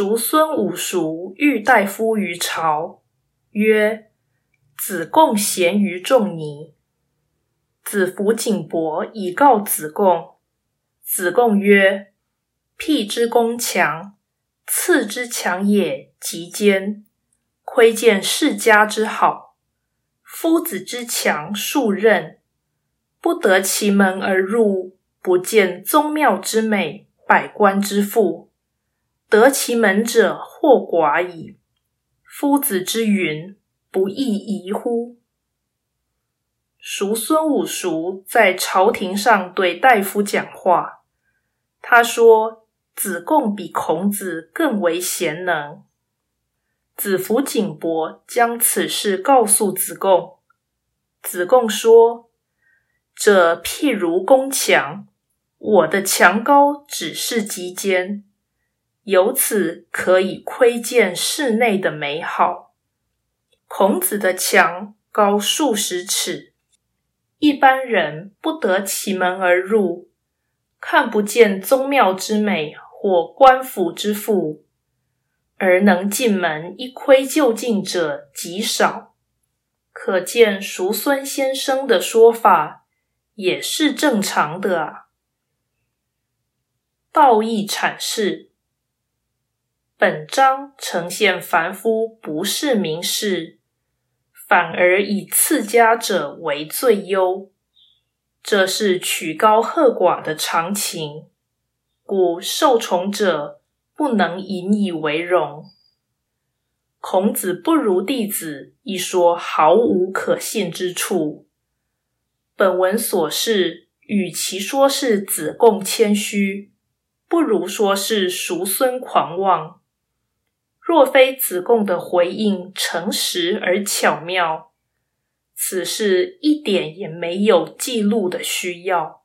叔孙武叔欲大夫于朝，曰：“子贡贤于仲尼。”子服景伯以告子贡。子贡曰：“辟之攻强，次之强也，及坚。窥见世家之好，夫子之强数任，不得其门而入，不见宗庙之美，百官之富。”得其门者，或寡矣。夫子之云，不亦宜乎？叔孙武叔在朝廷上对大夫讲话，他说：“子贡比孔子更为贤能。”子服景伯将此事告诉子贡，子贡说：“这譬如宫墙，我的墙高只是基间。”由此可以窥见室内的美好。孔子的墙高数十尺，一般人不得其门而入，看不见宗庙之美或官府之富，而能进门一窥究竟者极少。可见叔孙先生的说法也是正常的啊。道义阐释。本章呈现凡夫不是名士，反而以次家者为最优，这是曲高和寡的常情，故受宠者不能引以为荣。孔子不如弟子一说毫无可信之处。本文所示，与其说是子贡谦虚，不如说是叔孙狂妄。若非子贡的回应诚实而巧妙，此事一点也没有记录的需要。